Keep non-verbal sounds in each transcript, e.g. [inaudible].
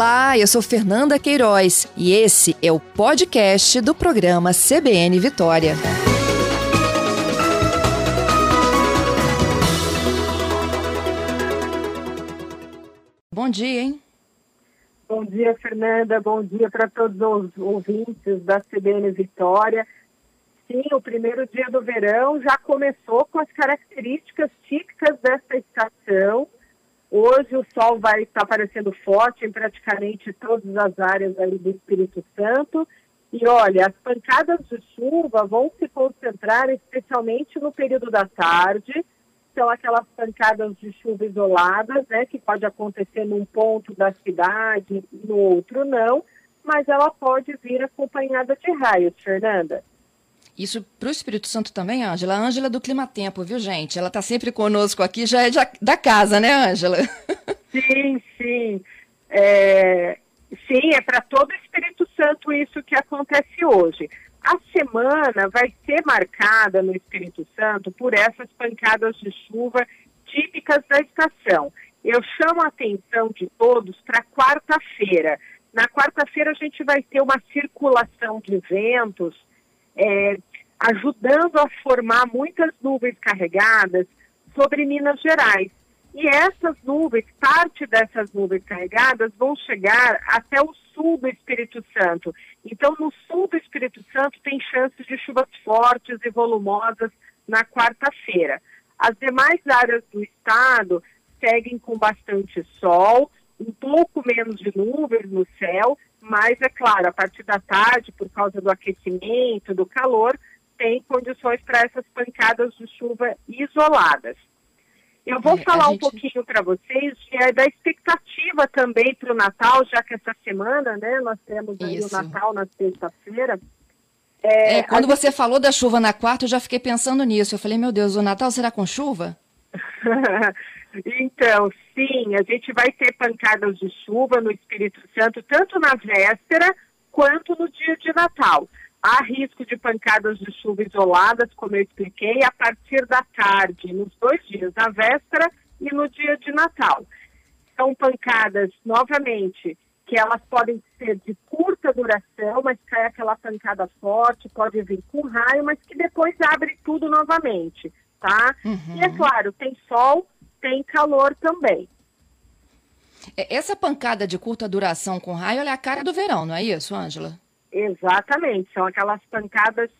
Olá, eu sou Fernanda Queiroz e esse é o podcast do programa CBN Vitória. Bom dia, hein? Bom dia, Fernanda. Bom dia para todos os ouvintes da CBN Vitória. Sim, o primeiro dia do verão já começou com as características típicas dessa estação Hoje o sol vai estar aparecendo forte em praticamente todas as áreas do Espírito Santo. E olha, as pancadas de chuva vão se concentrar especialmente no período da tarde. São aquelas pancadas de chuva isoladas, né, que pode acontecer num ponto da cidade, no outro não, mas ela pode vir acompanhada de raios, Fernanda. Isso para o Espírito Santo também, Ângela. Ângela do Clima Tempo, viu, gente? Ela está sempre conosco aqui, já é da casa, né, Ângela? [laughs] Sim, sim. É, sim, é para todo o Espírito Santo isso que acontece hoje. A semana vai ser marcada no Espírito Santo por essas pancadas de chuva típicas da estação. Eu chamo a atenção de todos para quarta-feira. Na quarta-feira a gente vai ter uma circulação de ventos é, ajudando a formar muitas nuvens carregadas sobre Minas Gerais. E essas nuvens, parte dessas nuvens carregadas, vão chegar até o sul do Espírito Santo. Então, no sul do Espírito Santo, tem chances de chuvas fortes e volumosas na quarta-feira. As demais áreas do estado seguem com bastante sol, um pouco menos de nuvens no céu, mas é claro, a partir da tarde, por causa do aquecimento, do calor, tem condições para essas pancadas de chuva isoladas. Eu vou é, falar gente... um pouquinho para vocês de, da expectativa também para o Natal, já que essa semana, né, nós temos o Natal na sexta-feira. É, é, quando você falou da chuva na quarta, eu já fiquei pensando nisso. Eu falei, meu Deus, o Natal será com chuva? [laughs] então, sim, a gente vai ter pancadas de chuva no Espírito Santo, tanto na véspera quanto no dia de Natal. Há risco de pancadas de chuva isoladas, como eu expliquei, a partir da tarde, nos dois dias, na véspera e no dia de Natal. São pancadas, novamente, que elas podem ser de curta duração, mas cai aquela pancada forte, pode vir com raio, mas que depois abre tudo novamente tá? Uhum. E é claro, tem sol, tem calor também. É, essa pancada de curta duração com raio é a cara do verão, não é isso, Ângela? Exatamente, são aquelas pancadas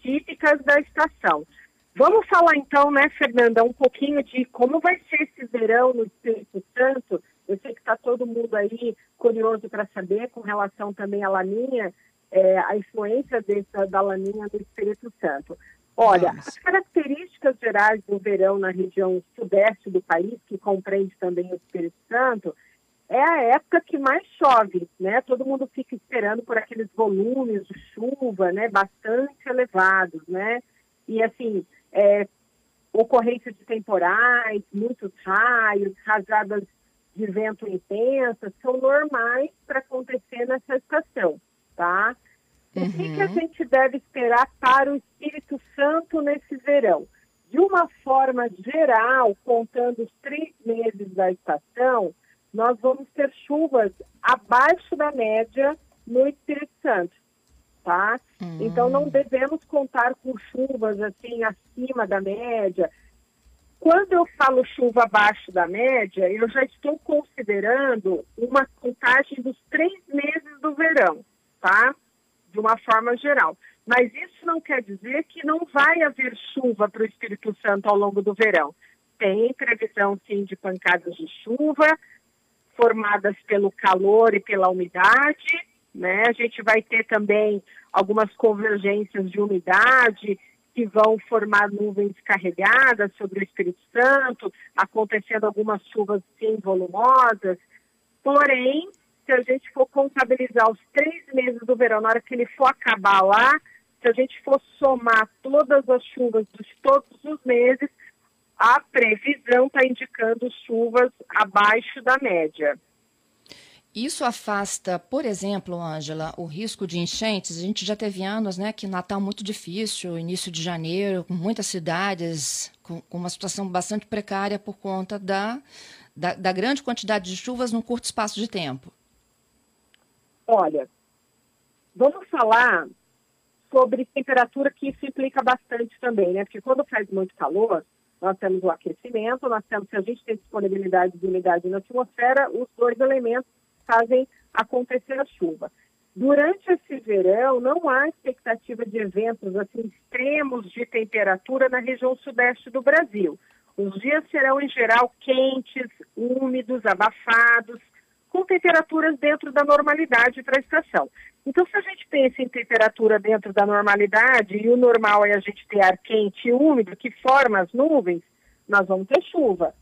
típicas da estação. Vamos falar então, né, Fernanda, um pouquinho de como vai ser esse verão no Espírito Santo. Eu sei que está todo mundo aí curioso para saber com relação também à laninha, é, a influência dessa, da laninha no Espírito Santo. Olha, as características gerais do verão na região sudeste do país, que compreende também o Espírito Santo, é a época que mais chove, né? Todo mundo fica esperando por aqueles volumes de chuva, né? Bastante elevados, né? E assim, é, ocorrência de temporais, muitos raios, rajadas de vento intensas, são normais para acontecer nessa estação, tá? Uhum. O que, que a uhum. gente deve esperar para o Espírito Santo nesse verão? De uma forma geral, contando os três meses da estação, nós vamos ter chuvas abaixo da média no Espírito Santo, tá? Uhum. Então não devemos contar com chuvas assim acima da média. Quando eu falo chuva abaixo da média, eu já estou considerando uma contagem dos três meses do verão, tá? de uma forma geral. Mas isso não quer dizer que não vai haver chuva para o Espírito Santo ao longo do verão. Tem previsão, sim, de pancadas de chuva, formadas pelo calor e pela umidade. Né? A gente vai ter também algumas convergências de umidade que vão formar nuvens carregadas sobre o Espírito Santo, acontecendo algumas chuvas sim volumosas. Porém, se a gente for contabilizar os três meses do verão, na hora que ele for acabar lá, se a gente for somar todas as chuvas de todos os meses, a previsão está indicando chuvas abaixo da média. Isso afasta, por exemplo, Ângela, o risco de enchentes. A gente já teve anos, né, que Natal muito difícil, início de janeiro, com muitas cidades com, com uma situação bastante precária por conta da, da, da grande quantidade de chuvas num curto espaço de tempo. Olha, vamos falar sobre temperatura, que isso implica bastante também, né? Porque quando faz muito calor, nós temos o aquecimento, nós temos, se a gente tem disponibilidade de umidade na atmosfera, os dois elementos fazem acontecer a chuva. Durante esse verão, não há expectativa de eventos assim, extremos de temperatura na região sudeste do Brasil. Os dias serão, em geral, quentes, úmidos, abafados, com temperaturas dentro da normalidade para a estação. Então, se a gente pensa em temperatura dentro da normalidade, e o normal é a gente ter ar quente e úmido, que forma as nuvens, nós vamos ter chuva.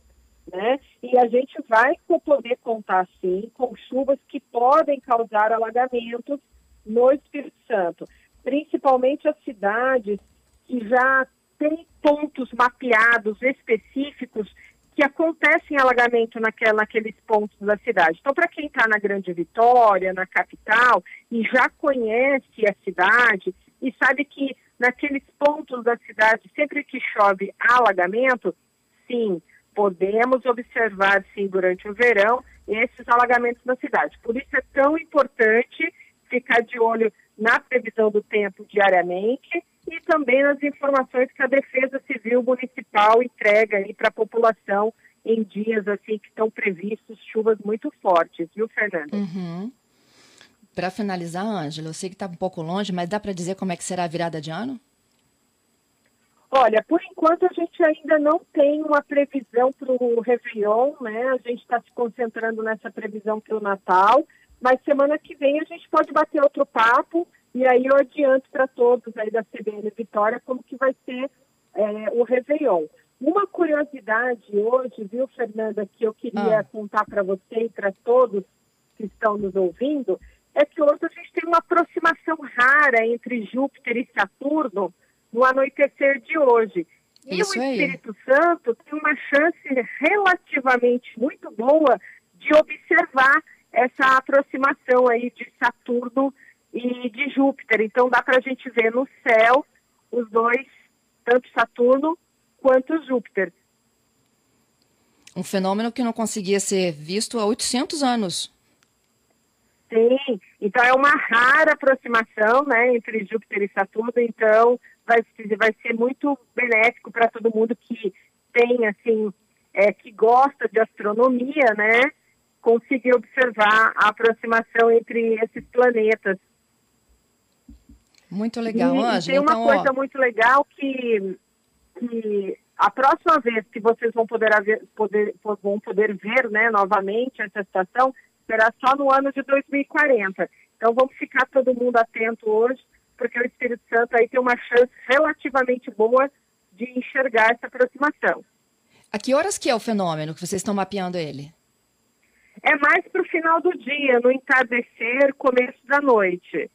Né? E a gente vai poder contar, sim, com chuvas que podem causar alagamentos no Espírito Santo, principalmente as cidades que já têm pontos mapeados específicos que acontecem alagamento naquela, naqueles pontos da cidade. Então, para quem está na Grande Vitória, na capital, e já conhece a cidade e sabe que naqueles pontos da cidade, sempre que chove alagamento, sim, podemos observar, sim, durante o verão, esses alagamentos na cidade. Por isso é tão importante ficar de olho na previsão do tempo diariamente também nas informações que a Defesa Civil Municipal entrega aí para a população em dias assim que estão previstos chuvas muito fortes, viu, Fernanda? Uhum. Para finalizar, Ângela, eu sei que está um pouco longe, mas dá para dizer como é que será a virada de ano? Olha, por enquanto a gente ainda não tem uma previsão para o Réveillon, né? A gente está se concentrando nessa previsão para o Natal, mas semana que vem a gente pode bater outro papo e aí eu adianto para todos aí da CBN Vitória como que vai ser é, o Réveillon. Uma curiosidade hoje, viu, Fernanda, que eu queria ah. contar para você e para todos que estão nos ouvindo, é que hoje a gente tem uma aproximação rara entre Júpiter e Saturno no anoitecer de hoje. E Isso o Espírito aí. Santo tem uma chance relativamente muito boa de observar essa aproximação aí de Saturno e de Júpiter. Então dá para a gente ver no céu os dois, tanto Saturno quanto Júpiter. Um fenômeno que não conseguia ser visto há 800 anos. Sim, então é uma rara aproximação né, entre Júpiter e Saturno, então vai, vai ser muito benéfico para todo mundo que tem, assim, é, que gosta de astronomia, né, conseguir observar a aproximação entre esses planetas. Muito legal, e, Ângela. Tem uma então, coisa ó... muito legal que, que a próxima vez que vocês vão poder, haver, poder, vão poder ver né, novamente essa estação será só no ano de 2040. Então vamos ficar todo mundo atento hoje, porque o Espírito Santo aí tem uma chance relativamente boa de enxergar essa aproximação. A que horas que é o fenômeno que vocês estão mapeando ele? É mais para o final do dia, no entardecer, começo da noite.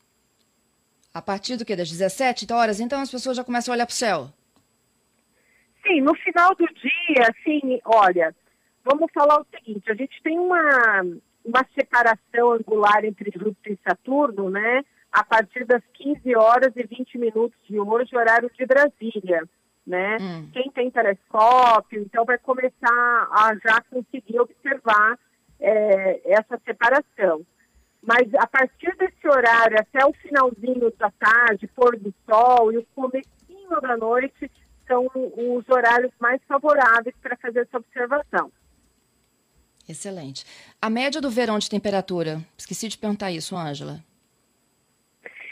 A partir do que? Das 17 horas? Então as pessoas já começam a olhar para o céu? Sim, no final do dia, assim, olha, vamos falar o seguinte, a gente tem uma, uma separação angular entre Júpiter e Saturno, né? A partir das 15 horas e 20 minutos de hoje, horário de Brasília, né? Hum. Quem tem telescópio, então vai começar a já conseguir observar é, essa separação. Mas a partir desse horário até o finalzinho da tarde, pôr do sol e o comecinho da noite são os horários mais favoráveis para fazer essa observação. Excelente. A média do verão de temperatura, esqueci de perguntar isso, Ângela.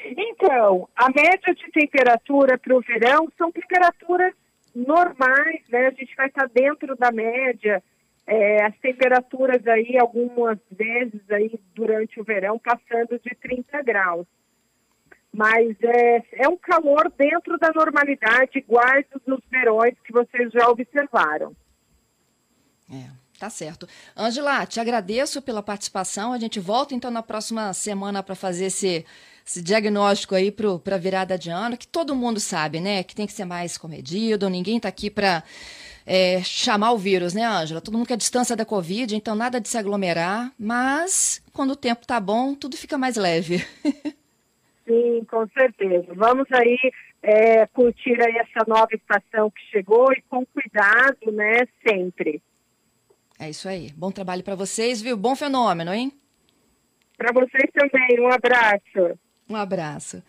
Então, a média de temperatura para o verão são temperaturas normais, né? A gente vai estar dentro da média é, as temperaturas aí, algumas vezes aí durante o verão, passando de 30 graus. Mas é, é um calor dentro da normalidade, iguais dos verões que vocês já observaram. É, tá certo. Angela, te agradeço pela participação. A gente volta então na próxima semana para fazer esse, esse diagnóstico aí para a virada de ano, que todo mundo sabe, né? Que tem que ser mais comedido, ninguém está aqui para é, chamar o vírus, né, Ângela? Todo mundo quer distância da Covid, então nada de se aglomerar, mas quando o tempo tá bom, tudo fica mais leve. [laughs] Sim, com certeza. Vamos aí é, curtir aí essa nova estação que chegou e com cuidado, né, sempre. É isso aí. Bom trabalho para vocês, viu? Bom fenômeno, hein? Para vocês também, um abraço. Um abraço.